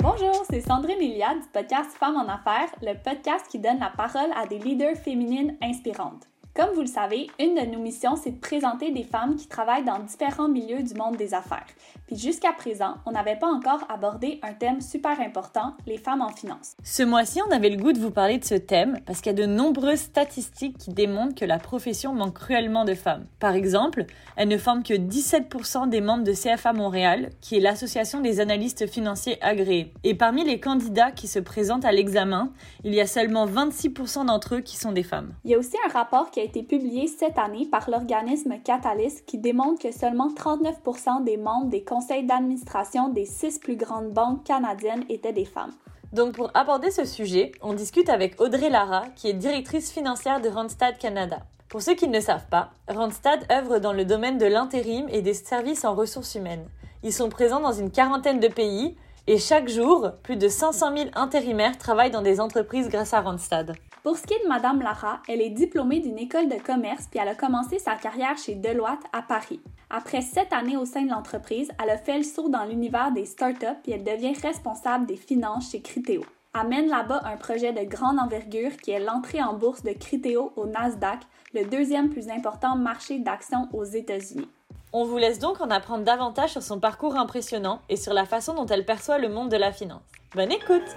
Bonjour, c'est Sandrine Elia du podcast Femmes en Affaires, le podcast qui donne la parole à des leaders féminines inspirantes. Comme vous le savez, une de nos missions, c'est de présenter des femmes qui travaillent dans différents milieux du monde des affaires. Puis jusqu'à présent, on n'avait pas encore abordé un thème super important, les femmes en finance. Ce mois-ci, on avait le goût de vous parler de ce thème parce qu'il y a de nombreuses statistiques qui démontrent que la profession manque cruellement de femmes. Par exemple, elle ne forme que 17% des membres de CFA Montréal, qui est l'association des analystes financiers agréés. Et parmi les candidats qui se présentent à l'examen, il y a seulement 26% d'entre eux qui sont des femmes. Il y a aussi un rapport qui a été publié cette année par l'organisme Catalyst qui démontre que seulement 39% des membres des conseils d'administration des six plus grandes banques canadiennes étaient des femmes. Donc pour aborder ce sujet, on discute avec Audrey Lara, qui est directrice financière de Randstad Canada. Pour ceux qui ne le savent pas, Randstad œuvre dans le domaine de l'intérim et des services en ressources humaines. Ils sont présents dans une quarantaine de pays et chaque jour, plus de 500 000 intérimaires travaillent dans des entreprises grâce à Randstad. Pour ce qui est de Madame Lara, elle est diplômée d'une école de commerce puis elle a commencé sa carrière chez Deloitte à Paris. Après sept années au sein de l'entreprise, elle a fait le saut dans l'univers des startups et elle devient responsable des finances chez Criteo. Elle mène là-bas un projet de grande envergure qui est l'entrée en bourse de Criteo au Nasdaq, le deuxième plus important marché d'actions aux États-Unis. On vous laisse donc en apprendre davantage sur son parcours impressionnant et sur la façon dont elle perçoit le monde de la finance. Bonne écoute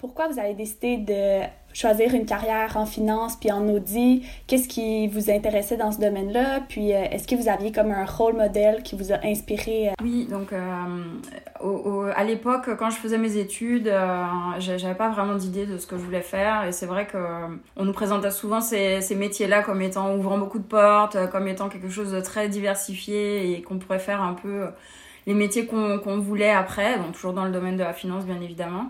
pourquoi vous avez décidé de choisir une carrière en finance puis en audit? Qu'est-ce qui vous intéressait dans ce domaine-là? Puis euh, est-ce que vous aviez comme un rôle modèle qui vous a inspiré? Oui, donc euh, à l'époque, quand je faisais mes études, euh, j'avais pas vraiment d'idée de ce que je voulais faire. Et c'est vrai que on nous présentait souvent ces métiers-là comme étant ouvrant beaucoup de portes, comme étant quelque chose de très diversifié et qu'on pourrait faire un peu les métiers qu'on voulait après, donc toujours dans le domaine de la finance bien évidemment.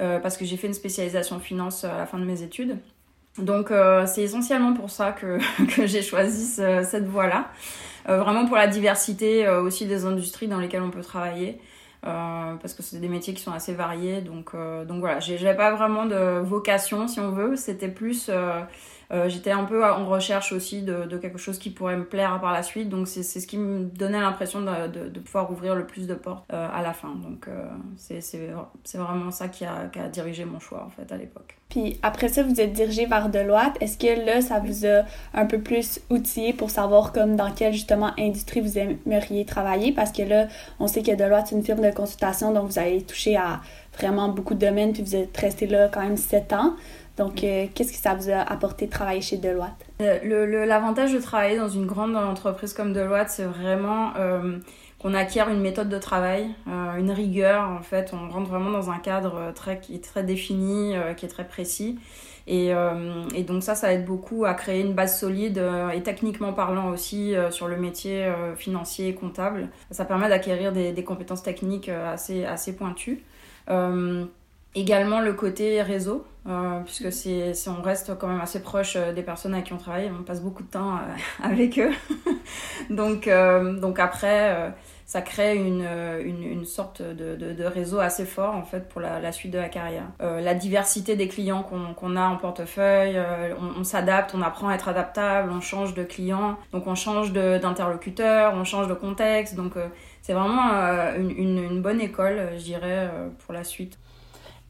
Euh, parce que j'ai fait une spécialisation finance à la fin de mes études. Donc euh, c'est essentiellement pour ça que, j'ai choisi cette voie-là. Euh, vraiment pour la diversité aussi des industries dans lesquelles on peut travailler. parce que c'est des métiers qui sont assez variés. Donc, donc voilà, j'avais pas vraiment de vocation, si on veut. C'était plus euh, j'étais un peu en recherche aussi de, quelque chose qui pourrait me plaire par la suite. Donc c'est ce qui me donnait l'impression de, de, pouvoir ouvrir le plus de portes euh, à la fin. Donc euh, c'est vraiment ça qui a, qui a, dirigé mon choix en fait à l'époque. Puis après ça, vous êtes dirigé vers Deloitte. Est-ce que là, ça vous a un peu plus outillé pour savoir comme dans quelle justement industrie vous aimeriez travailler? Parce que là, on sait que Deloitte, c'est une firme de consultation, donc vous avez touché à vraiment beaucoup de domaines, puis vous êtes resté là quand même sept ans. Donc, euh, qu'est-ce que ça vous a apporté de travailler chez Deloitte? Euh, L'avantage de travailler dans une grande entreprise comme Deloitte, c'est vraiment euh, qu'on acquiert une méthode de travail, une rigueur. En fait, on rentre vraiment dans un cadre très, qui est très défini, qui est très précis. Et, et, donc ça, ça aide beaucoup à créer une base solide et techniquement parlant aussi sur le métier financier et comptable. Ça permet d'acquérir des, des, compétences techniques assez, assez pointues. Également le côté réseau, euh, puisque c'est, on reste quand même assez proche euh, des personnes avec qui on travaille, on passe beaucoup de temps euh, avec eux. donc, donc après, ça crée une, une, sorte de, de, réseau assez fort en fait pour la, suite de la carrière. la diversité des clients qu'on, qu'on a en portefeuille, on, s'adapte, on apprend à être adaptable, on change de client, donc on change d'interlocuteur, on change de contexte, donc c'est vraiment une, une bonne école, je dirais, pour la suite.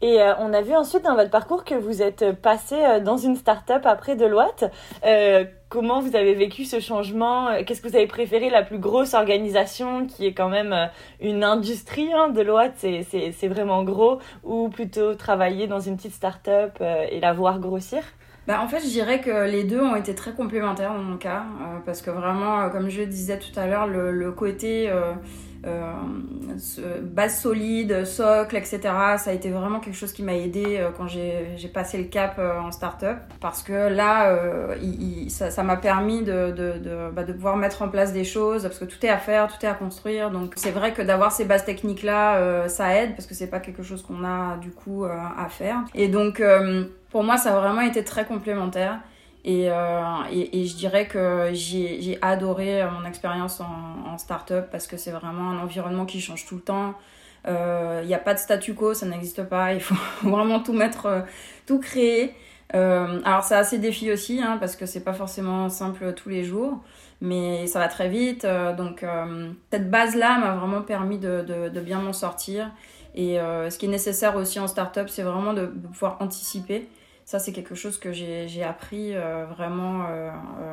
Et euh, on a vu ensuite dans votre parcours que vous êtes passé euh, dans une start-up après Deloitte. Euh, comment vous avez vécu ce changement? Qu'est-ce que vous avez préféré? La plus grosse organisation qui est quand même une industrie, hein, Deloitte, c'est vraiment gros, ou plutôt travailler dans une petite start-up et la voir grossir? Bah, en fait, je dirais que les deux ont été très complémentaires dans mon cas, parce que vraiment, comme je le disais tout à l'heure, le, le, côté euh, base solide, socle, etc. Ça a été vraiment quelque chose qui m'a aidé euh, quand j'ai passé le cap euh, en start-up parce que là, ça m'a permis de, de, bah, de, pouvoir mettre en place des choses parce que tout est à faire, tout est à construire. Donc c'est vrai que d'avoir ces bases techniques là, ça aide parce que c'est pas quelque chose qu'on a du coup à faire. Et donc pour moi, ça a vraiment été très complémentaire. Et, euh, et, et, je dirais que j'ai adoré mon expérience en, en start-up parce que c'est vraiment un environnement qui change tout le temps. Il euh, n'y a pas de statu quo, ça n'existe pas. Il faut vraiment tout mettre, euh, tout créer. alors c'est assez défi aussi, hein, parce que c'est pas forcément simple tous les jours, mais ça va très vite. donc cette base-là m'a vraiment permis de, de, bien m'en sortir. Et ce qui est nécessaire aussi en startup, c'est vraiment de, pouvoir anticiper. Ça, c'est quelque chose que j'ai appris vraiment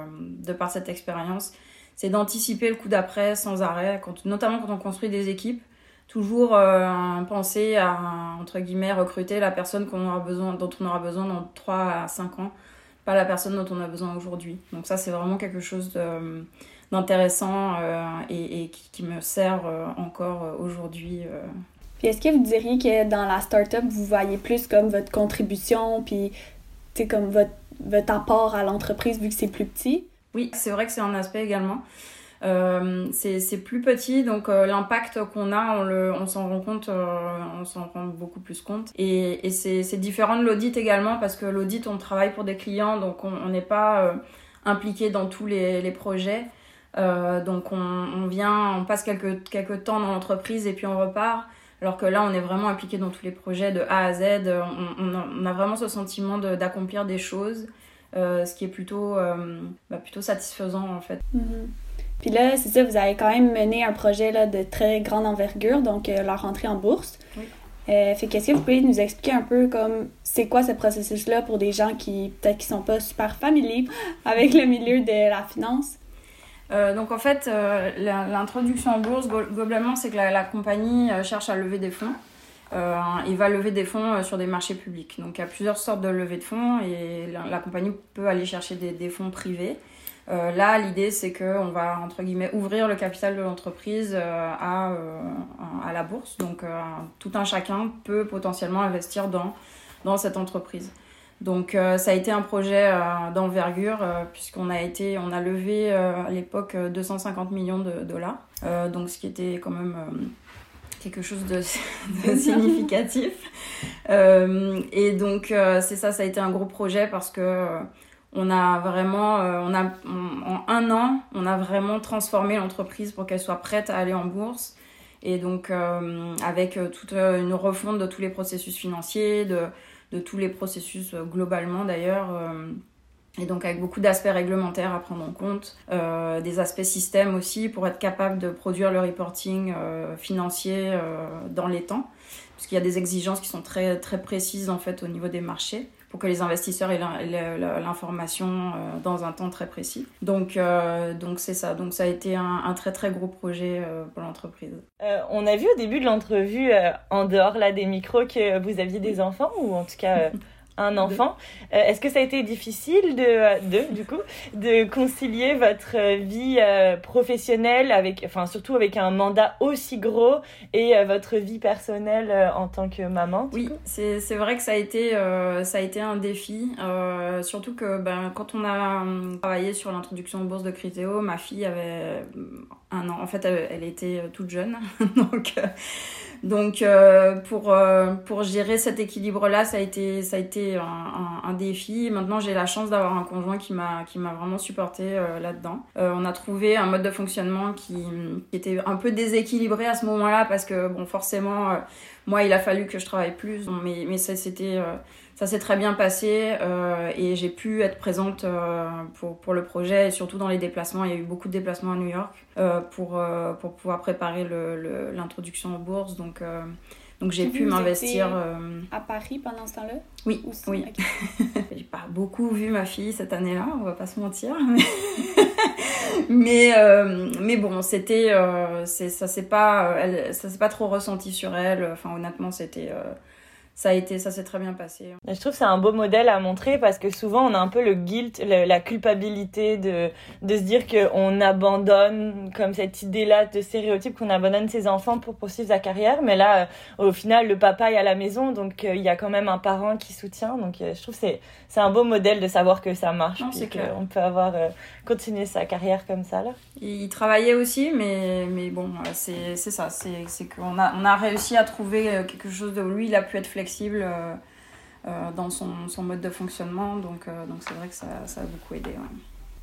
de par cette expérience c'est d'anticiper le coup d'après sans arrêt, notamment quand on construit des équipes. Toujours euh, penser à, entre guillemets, recruter la personne aura besoin, dont on aura besoin dans 3 à 5 ans, pas la personne dont on a besoin aujourd'hui. Donc ça, c'est vraiment quelque chose d'intéressant euh, et, qui, me sert euh, encore aujourd'hui. Puis est-ce que vous diriez que dans la startup, vous voyez plus comme votre contribution, puis comme votre, votre apport à l'entreprise vu que c'est plus petit? Oui, c'est vrai que c'est un aspect également. Euh, c'est plus petit, donc euh, l'impact qu'on a, on, on s'en rend compte, euh, on s'en rend beaucoup plus compte. Et, et c'est différent de l'audit également, parce que l'audit, on travaille pour des clients, donc on n'est pas impliqué dans tous les, les projets. donc on, on, vient, on passe quelques, quelques temps dans l'entreprise et puis on repart. Alors que là, on est vraiment impliqué dans tous les projets de A à Z. On, on a vraiment ce sentiment d'accomplir des choses. Euh, ce qui est plutôt, euh, bah, plutôt satisfaisant en fait. Mhm. Puis là, c'est ça, vous avez quand même mené un projet là, de très grande envergure, donc euh, la rentrée en bourse. Oui. fait qu'est-ce que vous pouvez nous expliquer un peu comme c'est quoi ce processus-là pour des gens qui peut-être qui sont pas super familiers avec le milieu de la finance? Donc en fait, l'introduction en bourse, globalement, c'est que la, compagnie cherche à lever des fonds. Euh, il va lever des fonds euh, sur des marchés publics. Donc il y a plusieurs sortes de levées de fonds et la, compagnie peut aller chercher des, fonds privés. Euh, là, l'idée, c'est qu'on va, entre guillemets, ouvrir le capital de l'entreprise à, à la bourse. Donc, tout un chacun peut potentiellement investir dans, dans cette entreprise. Donc, ça a été un projet d'envergure, puisqu'on a, été, on a levé à l'époque 250 millions de dollars. donc, ce qui était quand même quelque chose de, significatif. Euh, et donc, euh, c'est ça, ça a été un gros projet parce que euh, on a vraiment, on a, en un an, on a vraiment transformé l'entreprise pour qu'elle soit prête à aller en bourse. Et donc, avec toute une refonte de tous les processus financiers, de, de tous les processus globalement d'ailleurs et donc avec beaucoup d'aspects réglementaires à prendre en compte, euh, des aspects système aussi pour être capable de produire le reporting euh, financier euh, dans les temps, puisqu'il y a des exigences qui sont très, très précises en fait au niveau des marchés pour que les investisseurs aient l'information euh, dans un temps très précis. Donc euh, donc c'est ça. Donc ça a été un, un très très gros projet euh, pour l'entreprise. on a vu au début de l'entrevue, en dehors là des micros, que vous aviez des enfants ou en tout cas un enfant. Euh, est-ce que ça a été difficile de, euh, de, du coup, de concilier votre vie euh, professionnelle avec, enfin, surtout avec un mandat aussi gros et votre vie personnelle en tant que maman Oui, c'est vrai que ça a été, ça a été un défi. surtout que ben, quand on a travaillé sur l'introduction aux bourses de Critéo, ma fille avait En fait, elle, était toute jeune. Donc, euh, pour, euh, pour gérer cet équilibre-là, ça a été, ça a été un, défi. Maintenant, j'ai la chance d'avoir un conjoint qui m'a, vraiment supporté euh, là-dedans. on a trouvé un mode de fonctionnement qui, était un peu déséquilibré à ce moment-là parce que bon, forcément, moi, il a fallu que je travaille plus. Mais, mais ça, c'était ça s'est très bien passé euh, et j'ai pu être présente euh, pour, pour le projet et surtout dans les déplacements. Il y a eu beaucoup de déplacements à New York euh, pour, pour pouvoir préparer l'introduction aux bourses. Donc j'ai pu m'investir. À Paris pendant ce temps-là Oui, oui. j'ai pas beaucoup vu ma fille cette année-là, on va pas se mentir. mais, mais bon, c'était. ça s'est pas, ça s'est pas trop ressenti sur elle. Enfin, honnêtement, c'était ça a été, ça s'est très bien passé. Je trouve que c'est un beau modèle à montrer parce que souvent on a un peu le guilt, la culpabilité de, de se dire qu'on abandonne comme cette idée-là de stéréotype qu'on abandonne ses enfants pour poursuivre sa carrière. Mais là, euh, au final, le papa est à la maison, donc euh, il y a quand même un parent qui soutient. Donc euh, je trouve que c'est, c'est un beau modèle de savoir que ça marche, et qu'on peut avoir continué sa carrière comme ça là. Il travaillait aussi, mais, mais bon, c'est, c'est ça, c'est, c'est qu'on a, on a réussi à trouver quelque chose de lui, il a pu être flexible euh, euh, dans son, mode de fonctionnement. Donc, euh, donc c'est vrai que ça, ça a beaucoup aidé.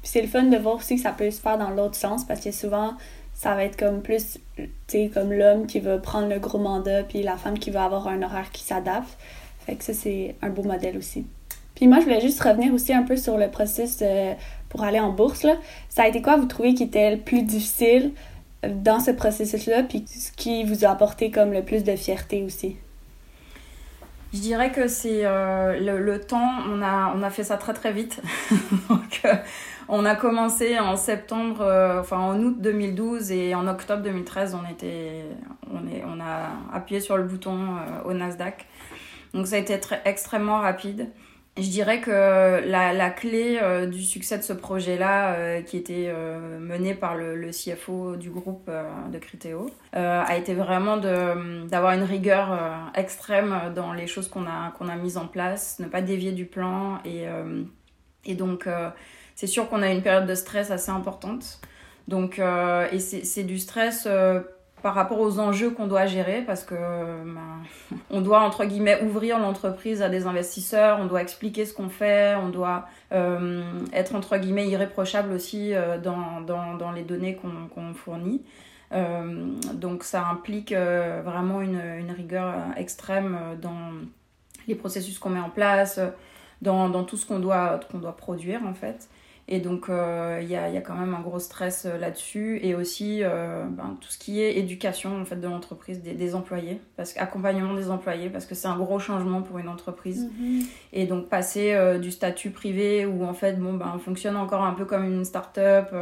C'est le fun de voir aussi que ça peut se faire dans l'autre sens parce que souvent, ça va être comme plus, tu sais, comme l'homme qui va prendre le gros mandat puis la femme qui va avoir un horaire qui s'adapte. Fait que ça, c'est un beau modèle aussi. Puis moi, je voulais juste revenir aussi un peu sur le processus pour aller en bourse. Là. Ça a été quoi, vous trouvez, qui était le plus difficile dans ce processus-là, puis ce qui vous a apporté comme le plus de fierté aussi? Je dirais que c'est euh, le, temps, on a, on a fait ça très très vite. Donc, euh, on a commencé en septembre, euh, enfin en août 2012 et en octobre 2013, on, était, on, est, on a appuyé sur le bouton au Nasdaq. Donc ça a été très, extrêmement rapide. Je dirais que la, la clé euh, du succès de ce projet-là, euh, qui était euh, mené par le, le, CFO du groupe de Criteo, a été vraiment d'avoir une rigueur extrême dans les choses qu'on a, qu'on a mises en place, ne pas dévier du plan. Et, et donc, c'est sûr qu'on a une période de stress assez importante. Donc, et c'est du stress par rapport aux enjeux qu'on doit gérer parce que ben, on doit entre guillemets ouvrir l'entreprise à des investisseurs, on doit expliquer ce qu'on fait, on doit euh, être entre guillemets irréprochable aussi euh, dans, dans, les données qu'on fournit. Euh, donc ça implique vraiment une, une, rigueur extrême dans les processus qu'on met en place, dans, dans tout ce qu'on doit, qu'on doit produire en fait. Et donc, euh, il y, a, y, a, quand même un gros stress euh, là-dessus. Et aussi, euh, ben, tout ce qui est éducation en fait, de l'entreprise, des, des, employés, parce accompagnement des employés, parce que c'est un gros changement pour une entreprise. Mhm. Et donc, passer du statut privé où en fait, bon, ben, on fonctionne encore un peu comme une start-up,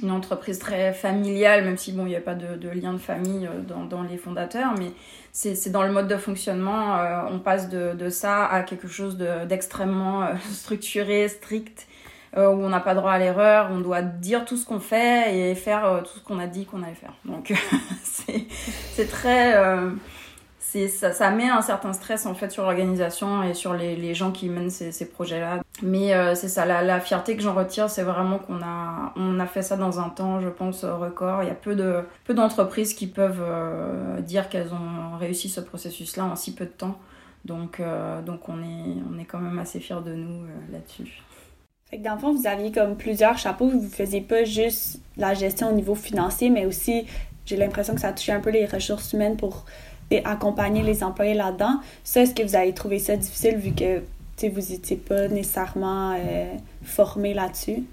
une entreprise très familiale, même si bon, il n'y a pas de, de, lien de famille dans, dans les fondateurs, mais c'est dans le mode de fonctionnement. on passe de, de, ça à quelque chose d'extrêmement structuré, strict euh, où on n'a pas droit à l'erreur, on doit dire tout ce qu'on fait et faire euh, tout ce qu'on a dit qu'on allait faire. Donc c'est très... Euh, ça, met un certain stress en fait sur l'organisation et sur les, gens qui mènent ces, projets-là. Mais c'est ça, la, la, fierté que j'en retire, c'est vraiment qu'on a, on a fait ça dans un temps, je pense, record. Il y a peu de peu d'entreprises qui peuvent dire qu'elles ont réussi ce processus-là en si peu de temps. Donc, donc on, est, on est quand même assez fiers de nous là-dessus. Fait dans le fond, vous aviez comme plusieurs chapeaux. Vous ne faisiez pas juste la gestion au niveau financier, mais aussi, j'ai l'impression que ça a touché un peu les ressources humaines pour accompagner les employés là-dedans. Ça, est-ce que vous avez trouvé ça difficile vu que vous n'étiez pas nécessairement euh, formé là-dessus?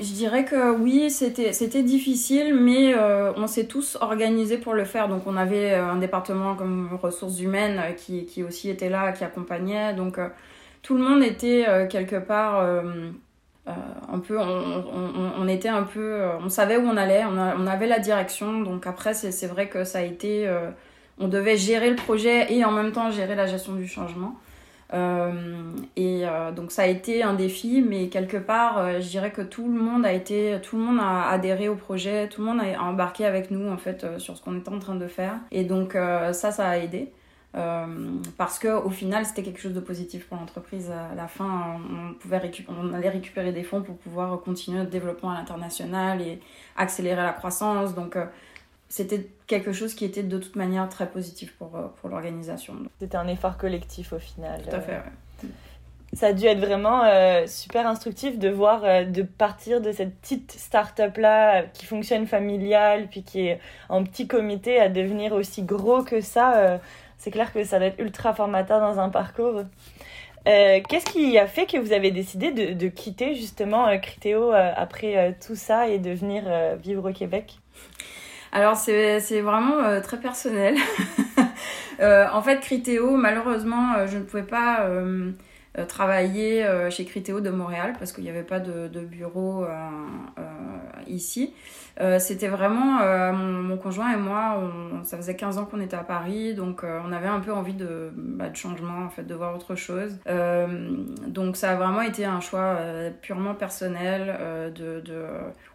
Je dirais que oui, c'était, difficile, mais euh, on s'est tous organisés pour le faire. Donc on avait euh, un département comme ressources humaines qui, qui aussi était là, qui accompagnait. Tout le monde était euh, quelque part euh, euh, un peu on, était un peu on savait où on allait on, avait la direction. Donc après c'est vrai que ça a été on devait gérer le projet et en même temps gérer la gestion du changement. Et donc ça a été un défi mais quelque part je dirais que tout le monde a été tout le monde a adhéré au projet tout le monde a embarqué avec nous en fait sur ce qu'on était en train de faire. Et donc ça ça a aidé euh, parce qu'au final, c'était quelque chose de positif pour l'entreprise. À la fin, on, pouvait on allait récupérer des fonds pour pouvoir continuer notre développement à l'international et accélérer la croissance. Donc, euh, c'était quelque chose qui était de toute manière très positif pour, euh, pour l'organisation. C'était un effort collectif au final. Tout à fait, Ça a dû être vraiment super instructif de voir, de partir de cette petite start-up là qui fonctionne familiale, puis qui est en petit comité, à devenir aussi gros que ça c'est clair que ça doit être ultra formateur dans un parcours. Euh, qu'est-ce qui a fait que vous avez décidé de, quitter justement euh, Critéo euh, après tout ça et de venir vivre au Québec? Alors c'est vraiment très personnel. en fait, Critéo, malheureusement, je ne pouvais pas travailler chez Critéo de Montréal parce qu'il n'y avait pas de, de bureau ici. Euh, c'était vraiment euh, mon, conjoint et moi, ça faisait 15 ans qu'on était à Paris, donc euh, on avait un peu envie de, bah, de changement, en fait, de voir autre chose. donc ça a vraiment été un choix purement personnel. De, de,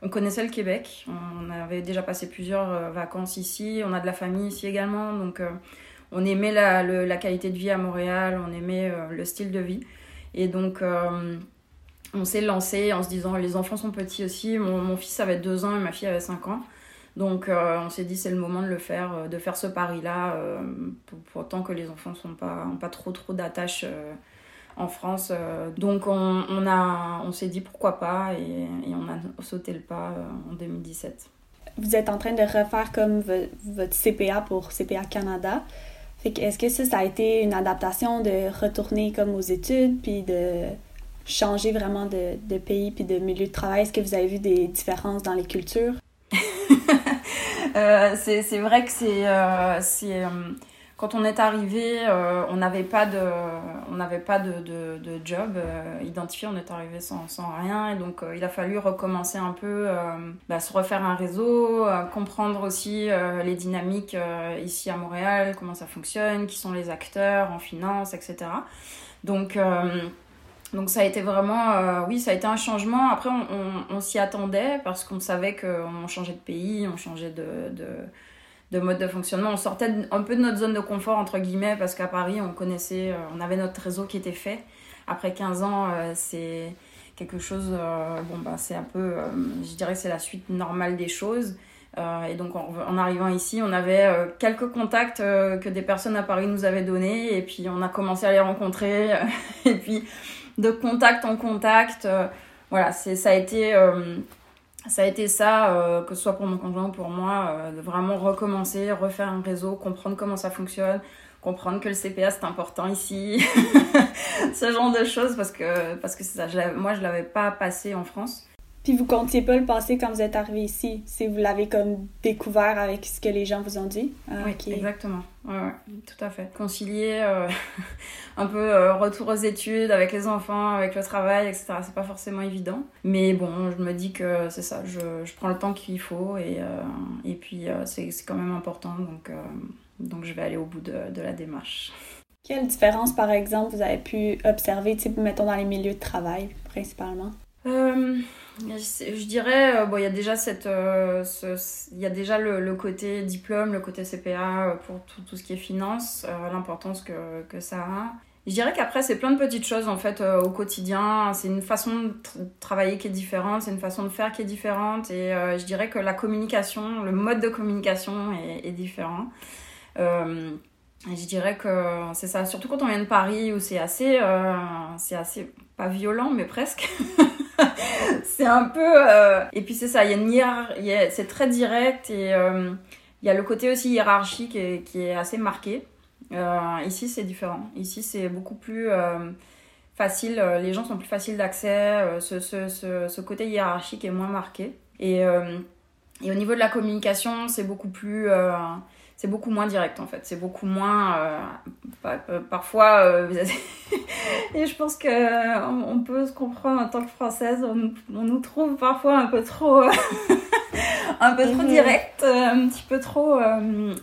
On connaissait le Québec, on avait déjà passé plusieurs vacances ici, on a de la famille ici également, donc on aimait la, la, qualité de vie à Montréal, on aimait le style de vie. Et donc on s'est lancé en se disant les enfants sont petits aussi. Mon, fils avait deux ans et ma fille avait cinq ans. Donc euh, on s'est dit c'est le moment de le faire, euh, de faire ce pari-là, euh, pour, que les enfants n'ont pas, pas trop trop d'attaches en France. donc on, a, on s'est dit pourquoi pas et, on a sauté le pas en 2017. Vous êtes en train de refaire comme votre CPA pour CPA Canada. Est-ce que ça, ça a été une adaptation de retourner comme aux études, puis de changer vraiment de, de pays puis de milieu de travail? Est-ce que vous avez vu des différences dans les cultures? euh, c'est vrai que c'est... Quand on est arrivé, euh, on n'avait pas de, on n'avait pas de, de, de job euh, identifié, on est arrivé sans, sans rien et donc euh, il a fallu recommencer un peu, bah, se refaire un réseau, comprendre aussi les dynamiques ici à Montréal, comment ça fonctionne, qui sont les acteurs en finance, etc. Donc donc ça a été vraiment, oui, ça a été un changement. Après, on, on, on s'y attendait parce qu'on savait qu'on changeait de pays, on changeait de, de, de mode de fonctionnement. On sortait un peu de notre zone de confort, entre guillemets, parce qu'à Paris, on connaissait, euh, on avait notre réseau qui était fait. Après 15 ans, euh, c'est quelque chose, euh, bon, bah, c'est un peu, je dirais, c'est la suite normale des choses. et donc, en, arrivant ici, on avait quelques contacts que des personnes à Paris nous avaient donnés, et puis on a commencé à les rencontrer, et puis de contact en contact, voilà, ça a été ça a été ça, euh, que ce soit pour mon conjoint ou pour moi, euh, de vraiment recommencer, refaire un réseau, comprendre comment ça fonctionne, comprendre que le CPA c'est important ici, ce genre de choses parce que parce que ça, moi je l'avais pas passé en France. Puis vous comptiez pas le passer quand vous êtes arrivé ici, si vous l'avez comme découvert avec ce que les gens vous ont dit? Ah, oui, exactement. Ouais, ouais, tout à fait. Concilier euh, un peu euh, retour aux études avec les enfants, avec le travail, etc. C'est pas forcément évident. Mais bon, je me dis que c'est ça, je, je, prends le temps qu'il faut et, euh, et puis c'est quand même important. Donc, donc je vais aller au bout de, de la démarche. Quelle différence, par exemple, vous avez pu observer, mettons dans les milieux de travail principalement? Je dirais, euh, bon, il y a déjà cette, euh, y a déjà le, côté diplôme, le côté CPA euh, pour tout, tout ce qui est finance, l'importance que, que ça a. Je dirais qu'après, c'est plein de petites choses en fait au quotidien. C'est une façon de travailler qui est différente, c'est une façon de faire qui est différente. Et je dirais que la communication, le mode de communication est, différent. je dirais que c'est ça, surtout quand on vient de Paris où c'est assez, c'est assez, pas violent, mais presque. c'est un peu. Euh, et puis c'est ça, il y a une hiérarchie, c'est très direct et euh, il y a le côté aussi hiérarchique qui est, assez marqué. Euh, ici, c'est différent. Ici, c'est beaucoup plus facile, les gens sont plus faciles d'accès, ce, ce, ce, ce, côté hiérarchique est moins marqué. Et, et au niveau de la communication, c'est beaucoup plus c'est beaucoup moins direct en fait. C'est beaucoup moins. Euh, euh, parfois. Euh, et je pense qu'on on peut se comprendre en tant que française. On, on nous trouve parfois un peu trop. un peu trop mhm. direct, un petit peu trop.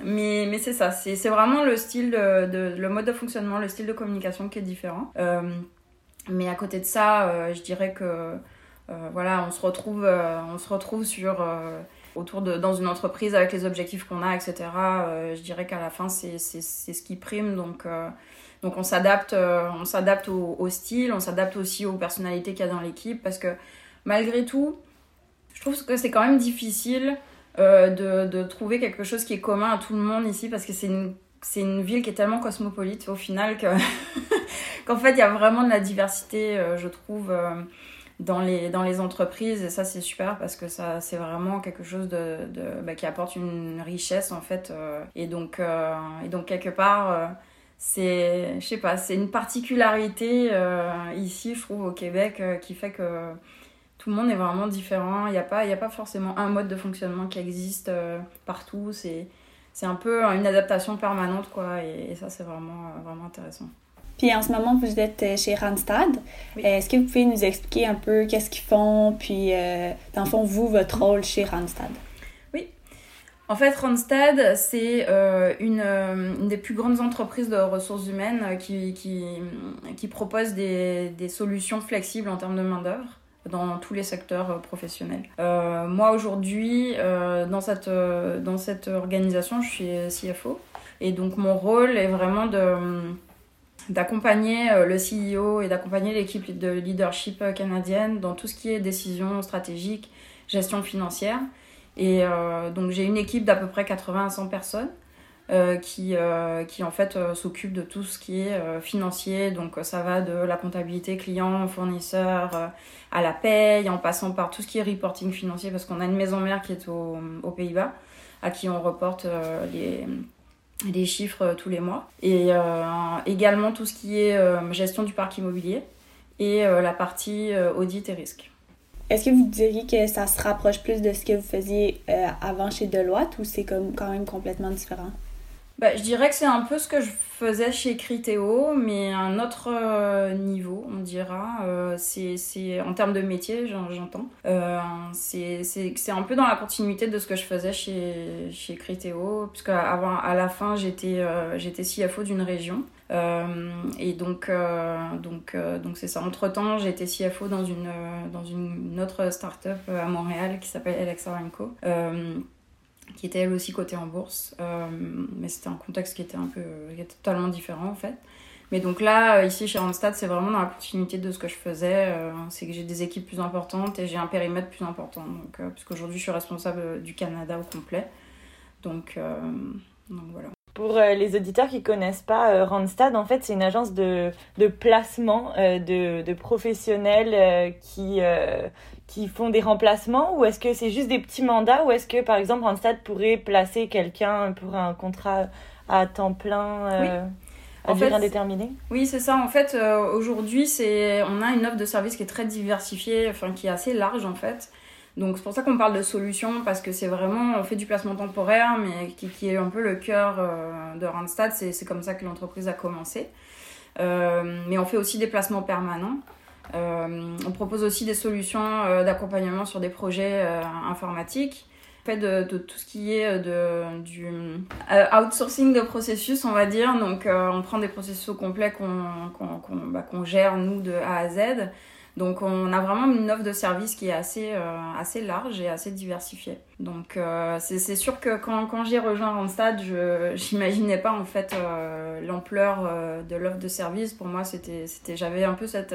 mais mais c'est ça. C'est vraiment le style, de, de, le mode de fonctionnement, le style de communication qui est différent. mais à côté de ça, je dirais que. voilà, on se retrouve, on se retrouve sur autour de dans une entreprise avec les objectifs qu'on a, etc. Euh, je dirais qu'à la fin, c'est ce qui prime. Donc, euh, donc on s'adapte euh, on au, style, on s'adapte aussi aux personnalités qu'il y a dans l'équipe parce que malgré tout, je trouve que c'est quand même difficile de, de, trouver quelque chose qui est commun à tout le monde ici parce que c'est une, une ville qui est tellement cosmopolite au final que qu'en fait il y a vraiment de la diversité, je trouve dans les, dans les entreprises et ça c'est super parce que ça c'est vraiment quelque chose de, bah, qui apporte une richesse en fait euh, et donc euh, et donc quelque part euh, c'est je sais pas c'est une particularité ici je trouve au Québec qui fait que tout le monde est vraiment différent. Il n'y a pas a pas forcément un mode de fonctionnement qui existe partout. C'est c'est un peu une adaptation permanente quoi et, et ça c'est vraiment vraiment intéressant puis en ce moment, vous êtes euh, chez Randstad. Euh, est-ce que vous pouvez nous expliquer un peu qu'est-ce qu'ils font, puis euh, dans le fond, vous, votre rôle chez Randstad? Oui. En fait, Randstad, c'est une, une, des plus grandes entreprises de ressources humaines qui, qui, qui propose des, des, solutions flexibles en termes de main-d'œuvre dans tous les secteurs professionnels. moi, aujourd'hui, dans, cette, dans cette organisation, je suis CFO. Et donc, mon rôle est vraiment de d'accompagner euh, le CEO et d'accompagner l'équipe de leadership euh, canadienne dans tout ce qui est décision stratégique, gestion financière. Et euh, donc j'ai une équipe d'à peu près 80 à 100 personnes qui, qui en fait s'occupe de tout ce qui est financier. Donc ça va de la comptabilité client, fournisseur, à la paye, en passant par tout ce qui est reporting financier parce qu'on a une maison mère qui est aux Pays-Bas à qui on reporte les des chiffres tous les mois. Et également tout ce qui est gestion du parc immobilier et la partie audit et risque. Est-ce que vous diriez que ça se rapproche plus de ce que vous faisiez avant chez Deloitte ou c'est comme quand même complètement différent? Bah, je dirais que c'est un peu ce que je faisais chez Criteo, mais un autre euh, niveau, on dira. Euh, c'est en termes de métier, j'entends. Euh, c'est un peu dans la continuité de ce que je faisais chez, chez Criteo, puisque à la fin, j'étais euh, j'étais CFO d'une région. et donc, donc, donc c'est ça. Entre-temps, j'ai été CFO dans une, dans une autre start-up à Montréal qui s'appelle Alexa qui était elle aussi cotée en bourse. Euh, mais c'était un contexte qui était un peu totalement différent en fait. Mais donc là, euh, ici chez Randstad, c'est vraiment dans la continuité de ce que je faisais. Euh, c'est que j'ai des équipes plus importantes et j'ai un périmètre plus important. Donc, puisqu'aujourd'hui, je suis responsable du Canada au complet. Donc, voilà. Pour les auditeurs qui connaissent pas Randstad, en fait, c'est une agence de, de placement de, professionnels qui, qui font des remplacements ou est-ce que c'est juste des petits mandats ou est-ce que par exemple Randstad pourrait placer quelqu'un pour un contrat à temps plein euh, à durée indéterminée? Oui, c'est ça. En fait, euh, aujourd'hui, c'est on a une offre de service qui est très diversifiée, enfin qui est assez large en fait. Donc c'est pour ça qu'on parle de solutions parce que c'est vraiment on fait du placement temporaire mais qui, qui est un peu le cœur euh, de Randstad. C'est comme ça que l'entreprise a commencé. mais on fait aussi des placements permanents. Euh, on propose aussi des solutions euh, d'accompagnement sur des projets euh, informatiques. fait de, tout ce qui est de, du outsourcing de processus, on va dire. Donc, on prend des processus au complet bah, qu'on gère, nous, de A à Z. Donc, on a vraiment une offre de service qui est assez, assez large et assez diversifiée. Donc, c'est sûr que quand, quand j'ai rejoint Randstad, je n'imaginais pas, en fait, l'ampleur de l'offre de service. Pour moi, c'était j'avais un peu cette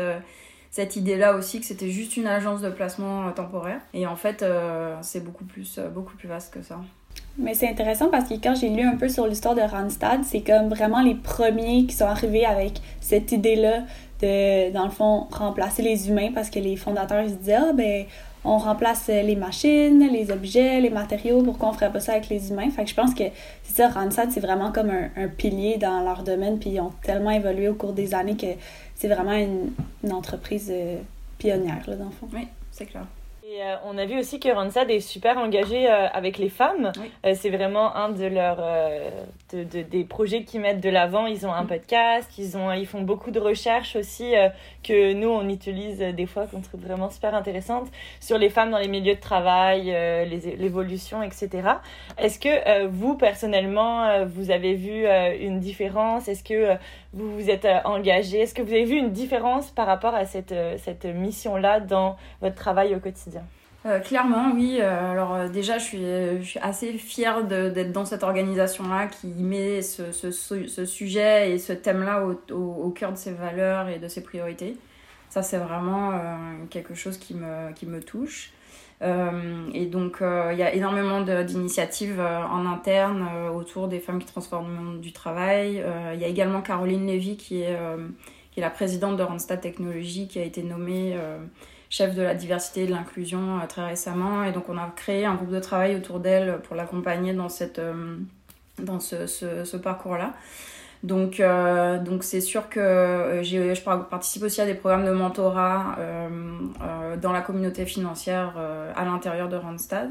cette idée-là aussi que c'était juste une agence de placement euh, temporaire. Et en fait, euh, c'est beaucoup plus, euh, beaucoup plus vaste que ça. Mais c'est intéressant parce que quand j'ai lu un peu sur l'histoire de Randstad, c'est comme vraiment les premiers qui sont arrivés avec cette idée-là de, dans le fond, remplacer les humains parce que les fondateurs ils se disaient, ah ben, on remplace les machines, les objets, les matériaux, pourquoi on ferait pas ça avec les humains? Fait que je pense que c'est ça, Randstad, c'est vraiment comme un, un, pilier dans leur domaine, puis ils ont tellement évolué au cours des années que c'est vraiment une, une entreprise euh, pionnière, là, dans le fond. Oui, c'est clair. Et euh, on a vu aussi que Randstad est super engagé euh, avec les femmes. c'est vraiment un de leurs de, des projets qu'ils mettent de l'avant. Ils ont un mm. podcast, ils, ont, ils font beaucoup de recherches aussi que nous, on utilise des fois qu'on trouve vraiment super intéressantes sur les femmes dans les milieux de travail, l'évolution, etc. Est-ce que vous, personnellement, vous avez vu une différence? Est-ce que vous vous êtes engagé? Est-ce que vous avez vu une différence par rapport à cette, cette mission-là dans votre travail au quotidien? Euh, clairement, oui. Euh, alors euh, déjà, je suis, assez fière d'être dans cette organisation-là qui met ce, sujet et ce thème-là au, cœur de ses valeurs et de ses priorités. Ça, c'est vraiment quelque chose qui me, qui me touche. et donc, il y a énormément d'initiatives en interne autour des femmes qui transforment le monde du travail. Il y a également Caroline Lévy qui est, qui est la présidente de Randstad Technologies qui a été nommée chef de la diversité et de l'inclusion euh, très récemment. Et donc on a créé un groupe de travail autour d'elle pour l'accompagner dans, cette, euh, dans ce, ce, parcours-là. Donc, euh, donc c'est sûr que je participe aussi à des programmes de mentorat dans la communauté financière à l'intérieur de Randstad.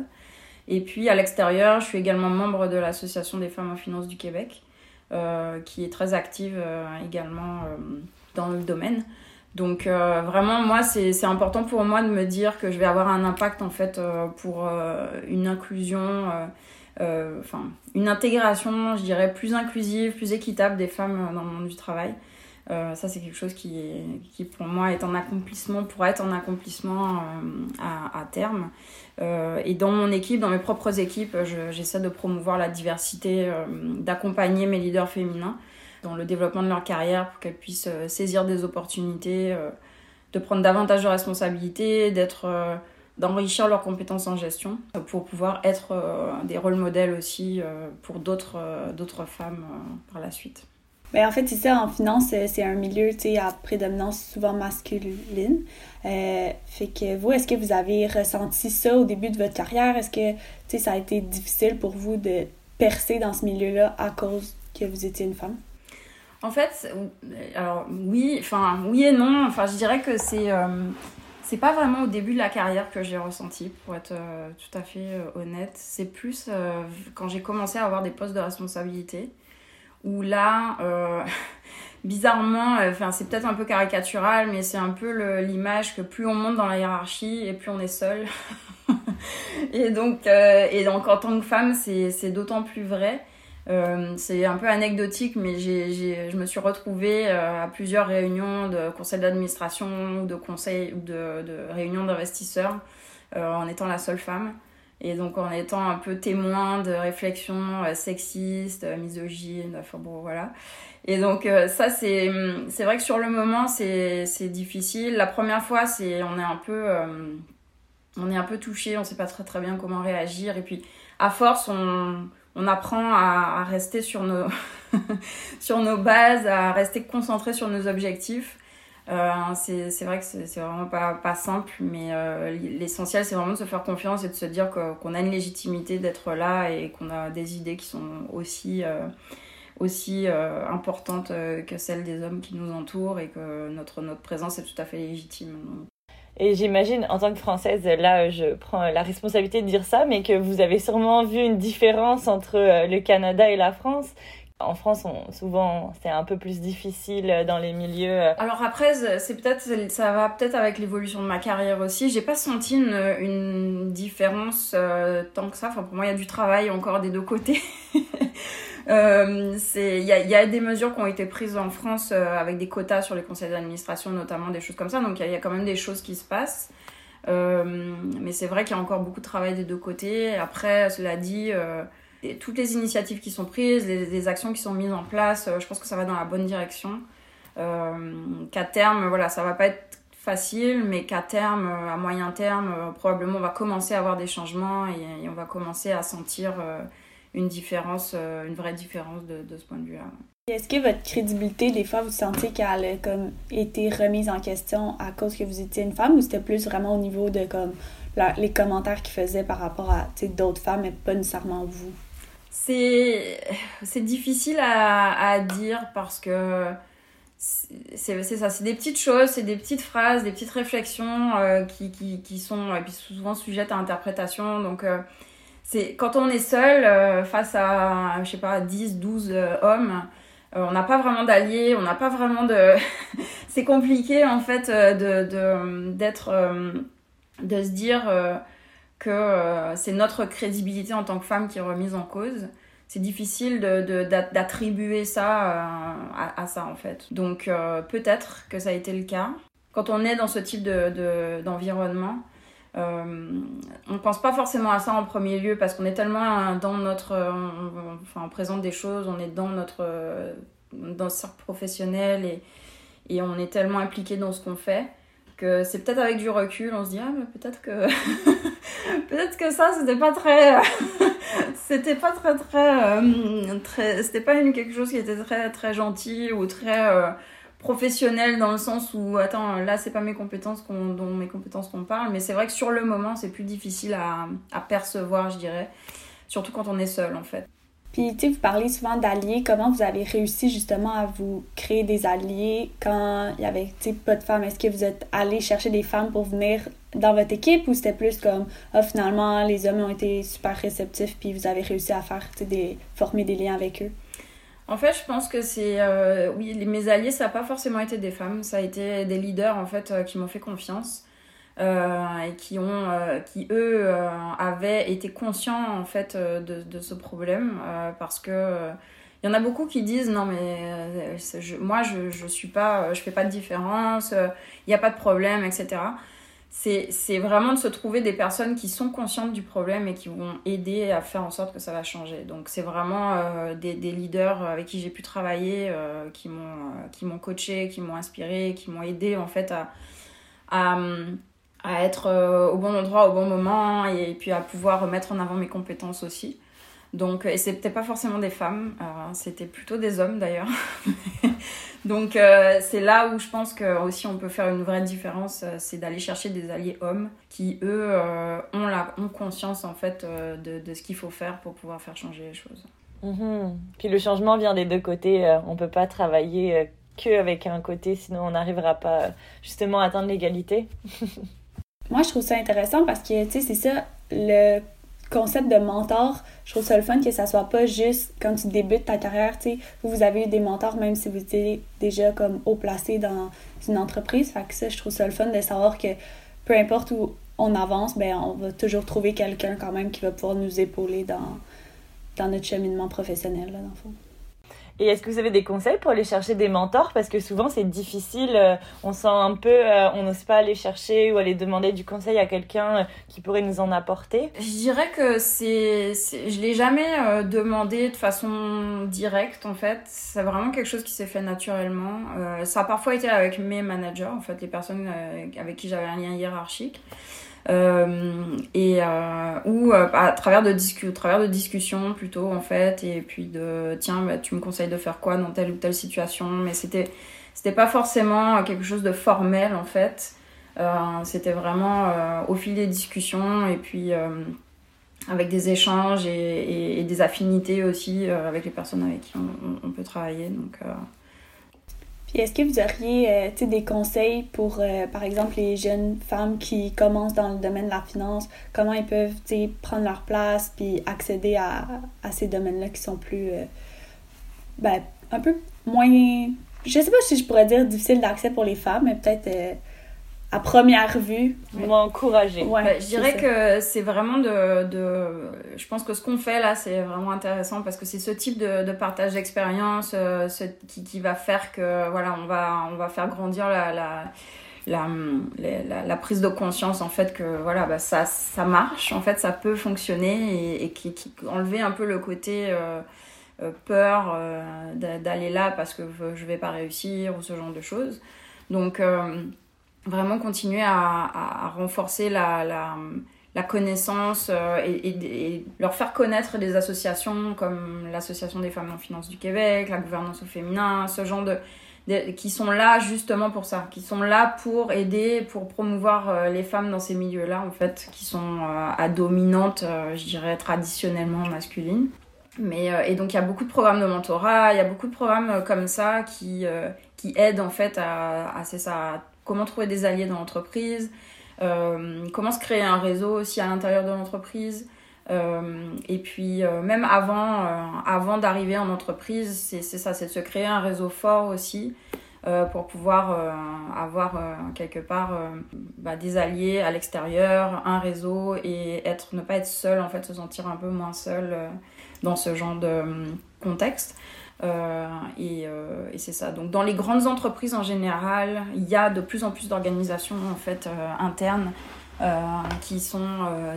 Et puis à l'extérieur, je suis également membre de l'Association des femmes en finance du Québec, qui est très active également dans le domaine. Donc euh, vraiment, moi, c'est important pour moi de me dire que je vais avoir un impact en fait euh, pour euh, une inclusion, enfin une intégration, je dirais, plus inclusive, plus équitable des femmes dans le monde du travail. ça, c'est quelque chose qui, qui, pour moi, est en accomplissement, pourrait être en accomplissement à, à, terme. et dans mon équipe, dans mes propres équipes, j'essaie de promouvoir la diversité, d'accompagner mes leaders féminins dans le développement de leur carrière pour qu'elles puissent euh, saisir des opportunités, euh, de prendre davantage de responsabilités, euh, d'enrichir leurs compétences en gestion pour pouvoir être des rôles modèles aussi pour d'autres d'autres femmes par la suite. Mais en fait, c'est ça, en finance, c'est un milieu à prédominance souvent masculine. fait que vous, est-ce que vous avez ressenti ça au début de votre carrière? Est-ce que ça a été difficile pour vous de percer dans ce milieu-là à cause que vous étiez une femme? En fait, alors oui, enfin oui et non. Enfin, je dirais que c'est c'est pas vraiment au début de la carrière que j'ai ressenti, pour être tout à fait honnête. C'est plus quand j'ai commencé à avoir des postes de responsabilité, où là, bizarrement, euh, enfin c'est peut-être un peu caricatural, mais c'est un peu l'image que plus on monte dans la hiérarchie et plus on est seul. et donc, euh, et donc en tant que femme, c'est d'autant plus vrai. Euh, c'est un peu anecdotique, mais j'ai, je me suis retrouvée à plusieurs réunions de conseil d'administration de conseil ou de, de réunions d'investisseurs en étant la seule femme. Et donc en étant un peu témoin de réflexions sexistes, misogynes, enfin bon voilà. Et donc euh, ça c'est c'est vrai que sur le moment c'est c'est difficile. La première fois c'est on est un peu euh, on est un peu touché, on sait pas très très bien comment réagir et puis à force on on apprend à, rester sur nos sur nos bases, à rester concentré sur nos objectifs. Euh, c'est vrai que c'est vraiment pas, pas simple, mais euh, l'essentiel c'est vraiment de se faire confiance et de se dire qu'on a une légitimité d'être là et qu'on a des idées qui sont aussi euh, aussi euh, importante euh, que celle des hommes qui nous entourent et que notre, notre présence est tout à fait légitime. Et j'imagine, en tant que Française, là, je prends la responsabilité de dire ça, mais que vous avez sûrement vu une différence entre euh, le Canada et la France. En France, souvent, c'est un peu plus difficile dans les milieux. Alors après, c'est peut-être, ça va peut-être avec l'évolution de ma carrière aussi. J'ai pas senti une, différence tant que ça. Enfin, pour moi, il y a du travail encore des deux côtés. Euh, il y a, des mesures qui ont été prises en France euh, avec des quotas sur les conseils d'administration, notamment des choses comme ça. Donc il y, a quand même des choses qui se passent. Euh, mais c'est vrai qu'il y a encore beaucoup de travail des deux côtés. Après, cela dit, euh, toutes les initiatives qui sont prises, les, actions qui sont mises en place, je pense que ça va dans la bonne direction. qu'à terme, voilà, ça va pas être facile, mais qu'à terme, à moyen terme, probablement on va commencer à avoir des changements et, on va commencer à sentir une différence, euh, une vraie différence de, ce point de vue-là. Est-ce que votre crédibilité, des fois, vous sentez qu'elle a été remise en question à cause que vous étiez une femme ou c'était plus vraiment au niveau de comme les commentaires qu'ils faisaient par rapport à d'autres femmes et pas nécessairement vous? C'est difficile à, à, dire parce que c'est ça, c'est des petites choses, c'est des petites phrases, des petites réflexions euh, qui, qui, qui, sont et puis souvent sujettes à interprétation. Donc, euh, quand on est seul euh, face à, je sais pas, 10, 12 euh, hommes, on n'a pas vraiment d'alliés, on n'a pas vraiment de. c'est compliqué en fait de, de, d'être. de se dire que c'est notre crédibilité en tant que femme qui est remise en cause. C'est difficile de, d'attribuer ça à, à, ça en fait. Donc peut-être que ça a été le cas. Quand on est dans ce type de, d'environnement, euh, on ne pense pas forcément à ça en premier lieu parce qu'on est tellement dans notre. enfin, on présente des choses, on est dans notre, dans le cercle professionnel et, et on est tellement impliqué dans ce qu'on fait que c'est peut-être avec du recul, on se dit ah mais peut-être que peut-être que ça c'était pas très c'était pas très très, euh, très c'était pas une quelque chose qui était très très gentil ou très euh, professionnel dans le sens où attends là c'est pas mes compétences qu'on dont mes compétences qu'on parle mais c'est vrai que sur le moment c'est plus difficile à, à, percevoir je dirais. Surtout quand on est seul en fait puis tu sais vous parlez souvent d'alliés comment vous avez réussi justement à vous créer des alliés quand il y avait tu sais pas de femmes? Est-ce que vous êtes allé chercher des femmes pour venir dans votre équipe ou c'était plus comme ah, finalement les hommes ont été super réceptifs puis vous avez réussi à faire tu sais des former des liens avec eux? En fait, je pense que c'est. Euh, oui, mes alliés, ça n'a pas forcément été des femmes, ça a été des leaders, en fait, euh, qui m'ont fait confiance. Euh, et qui ont qui eux avaient été conscients en fait de, de ce problème parce que il y en a beaucoup qui disent non mais moi je je suis pas je fais pas de différence il n'y a pas de problème etc c'est vraiment de se trouver des personnes qui sont conscientes du problème et qui vont aider à faire en sorte que ça va changer. Donc c'est vraiment euh, des, des, leaders avec qui j'ai pu travailler, euh, qui m'ont euh, coaché, qui m'ont inspiré, qui m'ont aidé en fait à, à, à être au bon endroit au bon moment et puis à pouvoir mettre en avant mes compétences aussi. Donc, et c'était pas forcément des femmes, c'était plutôt des hommes d'ailleurs. Donc euh, c'est là où je pense que aussi on peut faire une vraie différence, euh, c'est d'aller chercher des alliés hommes qui eux euh, ont, la, ont conscience en fait de, ce qu'il faut faire pour pouvoir faire changer les choses. Mhm. Puis le changement vient des deux côtés. On peut pas travailler que avec un côté, sinon on n'arrivera pas justement à atteindre l'égalité. Moi, je trouve ça intéressant parce que, tu sais, c'est ça, le concept de mentor, je trouve ça le fun que ça soit pas juste quand tu débutes ta carrière, tu sais, vous, avez eu des mentors même si vous étiez déjà comme haut placé dans une entreprise. Fait que ça, je trouve ça le fun de savoir que peu importe où on avance, ben on va toujours trouver quelqu'un quand même qui va pouvoir nous épauler dans, dans notre cheminement professionnel, là, dans le fond. Et est-ce que vous avez des conseils pour aller chercher des mentors? Parce que souvent c'est difficile, euh, on sent un peu, euh, on n'ose pas aller chercher ou aller demander du conseil à quelqu'un euh, qui pourrait nous en apporter. Je dirais que c'est, je l'ai jamais demandé de façon directe en fait. C'est vraiment quelque chose qui s'est fait naturellement. ça a parfois été avec mes managers en fait, les personnes avec qui j'avais un lien hiérarchique. Euh, et euh, ou euh, à travers de discu travers de discussions plutôt en fait et puis de tiens bah, tu me conseilles de faire quoi dans telle ou telle situation? Mais c'était c'était pas forcément quelque chose de formel en fait. C'était vraiment au fil des discussions et puis avec des échanges et, des affinités aussi avec les personnes avec qui on, on peut travailler. Donc est-ce que vous auriez euh, des conseils pour, euh, par exemple, les jeunes femmes qui commencent dans le domaine de la finance, comment elles peuvent prendre leur place puis accéder à, à ces domaines-là qui sont plus, euh, ben, un peu moins, je sais pas si je pourrais dire difficile d'accès pour les femmes, mais peut-être à première vue. encourager. Ouais, je dirais que c'est vraiment de, de, Je pense que ce qu'on fait là, c'est vraiment intéressant parce que c'est ce type de, de partage d'expérience euh, qui, qui, va faire que voilà, on va, on va faire grandir la, la, la, la, prise de conscience en fait que voilà, bah, ça, ça marche, en fait, ça peut fonctionner et, et qui, qui, enlever un peu le côté. Euh, euh peur euh, d'aller là parce que je vais pas réussir ou ce genre de choses. Donc vraiment continuer à, à renforcer la, connaissance euh, et, leur faire connaître des associations comme l'Association des femmes en finance du Québec, la gouvernance au féminin, ce genre de, qui sont là justement pour ça, qui sont là pour aider, pour promouvoir euh, les femmes dans ces milieux-là, en fait, qui sont euh, à dominante, je dirais, traditionnellement masculine. Mais, et donc il y a beaucoup de programmes de mentorat, il y a beaucoup de programmes comme ça qui, aident en fait à, à, ça, comment trouver des alliés dans l'entreprise, euh, comment se créer un réseau aussi à l'intérieur de l'entreprise. Euh, et puis euh, même avant, d'arriver en entreprise, c'est ça, c'est de se créer un réseau fort aussi pour pouvoir avoir quelque part bah, des alliés à l'extérieur, un réseau et être, ne pas être seul en fait, se sentir un peu moins seul dans ce genre de contexte. Euh, et, euh, et c'est ça. Donc dans les grandes entreprises en général, il y a de plus en plus d'organisations en fait euh, internes qui sont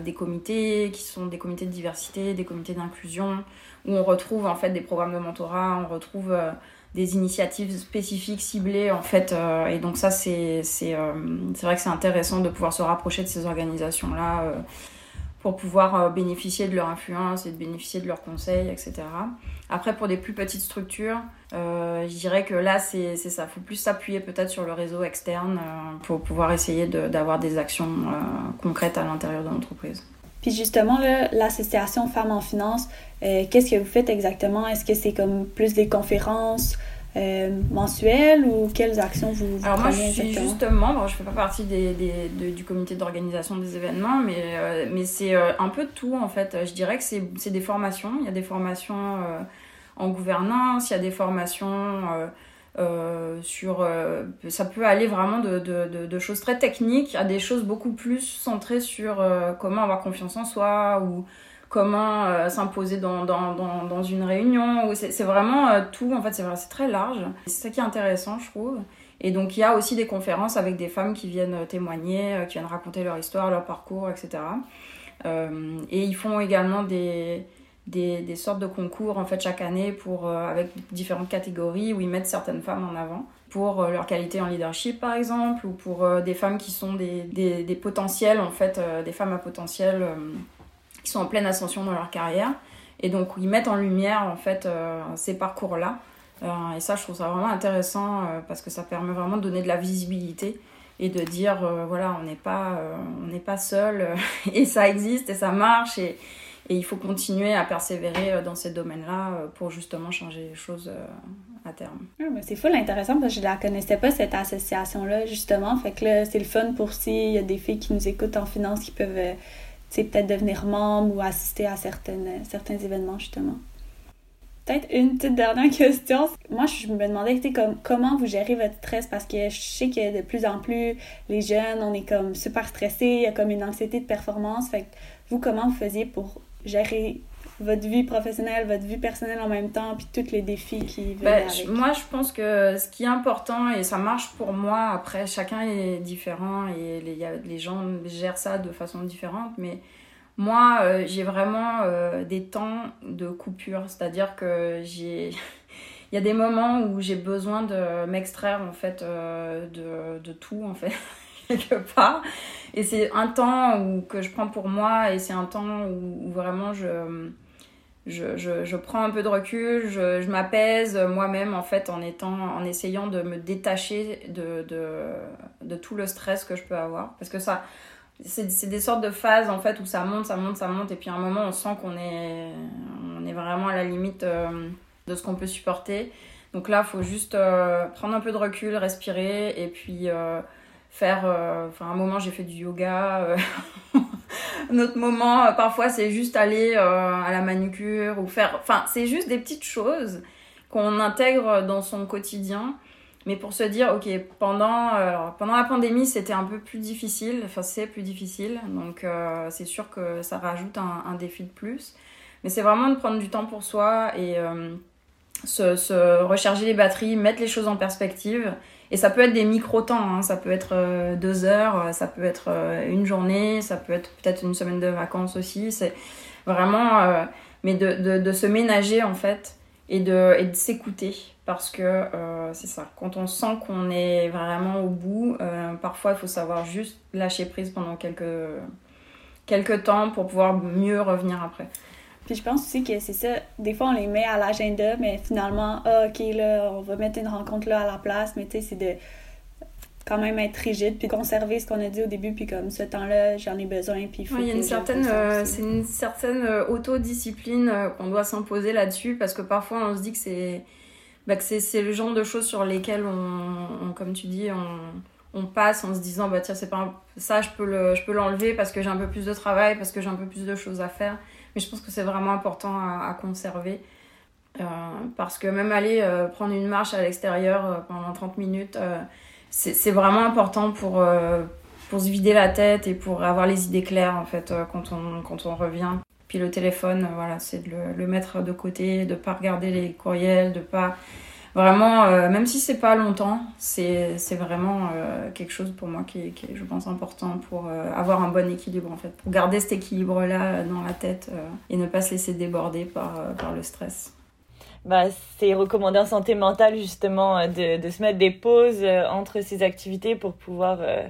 des comités, qui sont des comités de diversité, des comités d'inclusion, où on retrouve en fait des programmes de mentorat, on retrouve des initiatives spécifiques ciblées en fait et donc ça c'est c'est vrai que c'est intéressant de pouvoir se rapprocher de ces organisations là pour pouvoir euh, bénéficier de leur influence et de bénéficier de leurs conseils, etc. Après, pour des plus petites structures, euh, je dirais que là, c'est ça. Il faut plus s'appuyer peut-être sur le réseau externe euh, pour pouvoir essayer d'avoir des actions concrètes à l'intérieur de l'entreprise. Puis justement, l'association Femmes en Finance, qu'est-ce que vous faites exactement? Est-ce que c'est comme plus des conférences? Euh, mensuelle ou quelles actions vous, vous Alors moi je suis juste membre, je fais pas partie des, des, du comité d'organisation des événements, mais, euh, mais c'est euh, un peu de tout en fait. Je dirais que c'est des formations, il y a des formations euh, en gouvernance, il y a des formations sur... ça peut aller vraiment de, de, de, choses très techniques à des choses beaucoup plus centrées sur comment avoir confiance en soi ou comment euh, s'imposer dans, dans, dans, dans, une réunion. C'est vraiment euh, tout, en fait, c'est très large. C'est ça qui est intéressant, je trouve. Et donc, il y a aussi des conférences avec des femmes qui viennent euh, témoigner, qui viennent raconter leur histoire, leur parcours, etc. et ils font également des, des, des, sortes de concours, en fait, chaque année pour, avec différentes catégories où ils mettent certaines femmes en avant pour leur qualité en leadership par exemple ou pour des femmes qui sont des, des, des potentiels en fait des femmes à potentiel qui sont en pleine ascension dans leur carrière. Et donc, ils mettent en lumière, en fait, euh, ces parcours-là. Euh, et ça, je trouve ça vraiment intéressant euh, parce que ça permet vraiment de donner de la visibilité et de dire, voilà, on n'est pas, n'est pas seul et ça existe et ça marche. Et, il faut continuer à persévérer dans ces domaines-là pour justement changer les choses à terme. c'est fou intéressant parce que je la connaissais pas cette association-là justement. Fait que là, c'est le fun pour s'il y a des filles qui nous écoutent en finance qui peuvent peut-être devenir membres ou assister à certaines, certains événements justement. Peut-être une petite dernière question. Moi, je me demandais comme, comment vous gérez votre stress? Parce que je sais que de plus en plus, les jeunes, on est comme super stressés, il y a comme une anxiété de performance. Fait que vous, comment vous faisiez pour gérer votre vie professionnelle, votre vie personnelle en même temps, puis tous les défis qui viennent ben, avec. Moi, je pense que ce qui est important, et ça marche pour moi, après, chacun est différent et les, les gens gèrent ça de façon différente, mais moi, euh, j'ai vraiment euh, des temps de coupure, c'est-à-dire que j'ai... Il y a des moments où j'ai besoin de m'extraire en fait euh, de, de, tout en fait quelque part et c'est un temps où, que je prends pour moi et c'est un temps où, vraiment je je, je, prends un peu de recul, je, je m'apaise moi-même en fait en étant en essayant de me détacher de, de, de tout le stress que je peux avoir parce que ça c'est des sortes de phases en fait où ça monte, ça monte, ça monte, et puis à un moment on sent qu'on est, on est vraiment à la limite euh, de ce qu'on peut supporter. Donc là, il faut juste euh, prendre un peu de recul, respirer, et puis euh, faire. Enfin, un moment j'ai fait du yoga, un autre moment, parfois c'est juste aller à la manucure ou faire. Enfin, c'est juste des petites choses qu'on intègre dans son quotidien mais pour se dire, ok, pendant, euh, pendant la pandémie, c'était un peu plus difficile, enfin c'est plus difficile, donc euh, c'est sûr que ça rajoute un, défi de plus. Mais c'est vraiment de prendre du temps pour soi et euh, se, recharger les batteries, mettre les choses en perspective. Et ça peut être des micro-temps, hein. ça peut être deux heures, ça peut être une journée, ça peut être peut-être une semaine de vacances aussi. C'est vraiment, mais de, de, se ménager en fait et de, et de s'écouter parce que euh, c'est ça, quand on sent qu'on est vraiment au bout, euh, parfois il faut savoir juste lâcher prise pendant quelques, quelques temps pour pouvoir mieux revenir après. Puis je pense aussi que c'est ça, des fois on les met à l'agenda, mais finalement, ah, ok, là, on va mettre une rencontre là à la place, mais tu sais, c'est de quand même être rigide puis conserver ce qu'on a dit au début puis comme ce temps-là j'en ai besoin puis il faut y a une certaine euh, c'est une certaine autodiscipline qu'on doit s'imposer là-dessus parce que parfois on se dit que c'est bah, c'est le genre de choses sur lesquelles on, comme tu dis, on, on, passe en se disant bah tiens c'est pas ça je peux le je peux l'enlever parce que j'ai un peu plus de travail parce que j'ai un peu plus de choses à faire mais je pense que c'est vraiment important à, conserver euh, parce que même aller euh, prendre une marche à l'extérieur euh, pendant 30 minutes c'est vraiment important pour pour se vider la tête et pour avoir les idées claires en fait quand on quand on revient. Puis le téléphone, voilà, c'est de le, mettre de côté, de pas regarder les courriels, de pas vraiment, euh, même si c'est pas longtemps, c'est vraiment euh, quelque chose pour moi qui est, qui est, je pense, important pour avoir un bon équilibre en fait, pour garder cet équilibre-là dans la tête et ne pas se laisser déborder par, par le stress. Bah, c'est recommandé en santé mentale justement euh, de, de, se mettre des pauses euh, entre ces activités pour pouvoir euh,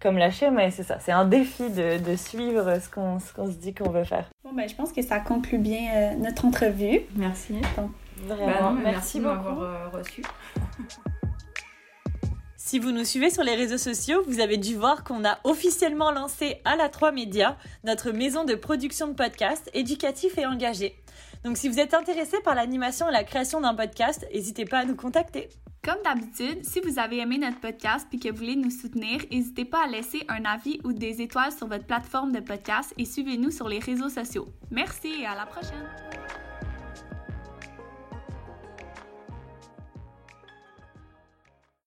comme lâcher. Mais c'est ça c'est un défi de, de suivre ce qu'on qu'on se dit qu'on veut faire. Bon ben je pense que ça conclut bien notre entrevue. Merci vraiment bah merci, de m'avoir reçu Si vous nous suivez sur les réseaux sociaux, vous avez dû voir qu'on a officiellement lancé à la 3 Média, notre maison de production de podcasts éducatifs et engagés. Donc si vous êtes intéressé par l'animation et la création d'un podcast, n'hésitez pas à nous contacter. Comme d'habitude, si vous avez aimé notre podcast et que vous voulez nous soutenir, n'hésitez pas à laisser un avis ou des étoiles sur votre plateforme de podcast et suivez-nous sur les réseaux sociaux. Merci et à la prochaine!